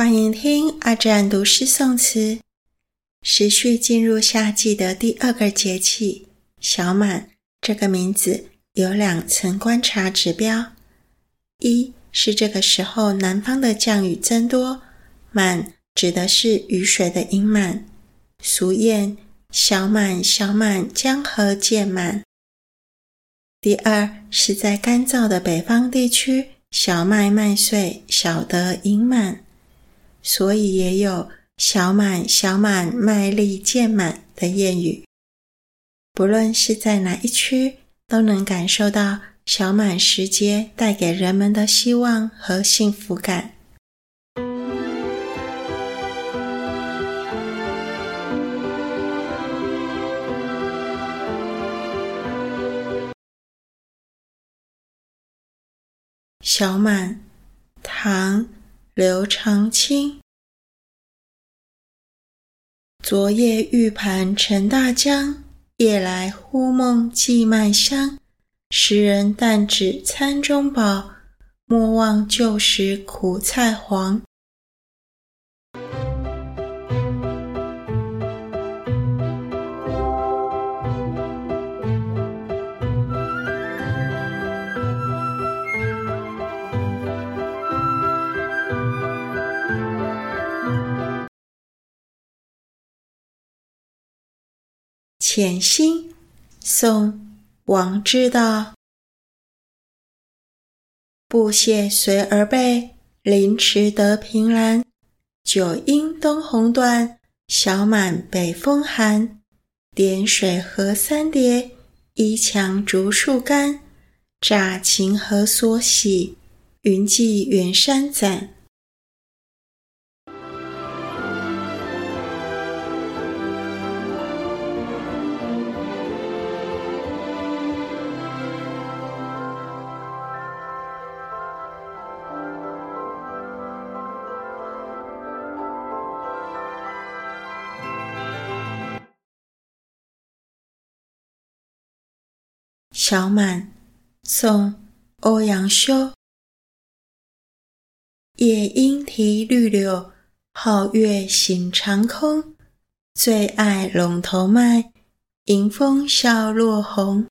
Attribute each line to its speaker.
Speaker 1: 欢迎听阿占读诗诵词。时序进入夏季的第二个节气小满，这个名字有两层观察指标：一是这个时候南方的降雨增多，满指的是雨水的盈满，俗谚“小满小满，江河渐满”。第二是在干燥的北方地区，小麦麦穗小得盈满。所以也有“小满小满，麦粒渐满”的谚语。不论是在哪一区，都能感受到小满时节带给人们的希望和幸福感。小满，唐。刘长卿，昨夜玉盘沉大江，夜来忽梦寄麦香。时人但指餐中饱，莫忘旧时苦菜黄。潜心，宋·王之道。布屑随而背，临池得凭栏。酒应东红断，小满北风寒。点水何三叠，一墙竹树干。乍晴何所喜，云际远山斩。小满，宋·欧阳修。夜莺啼绿柳，皓月醒长空。最爱龙头麦，迎风笑落红。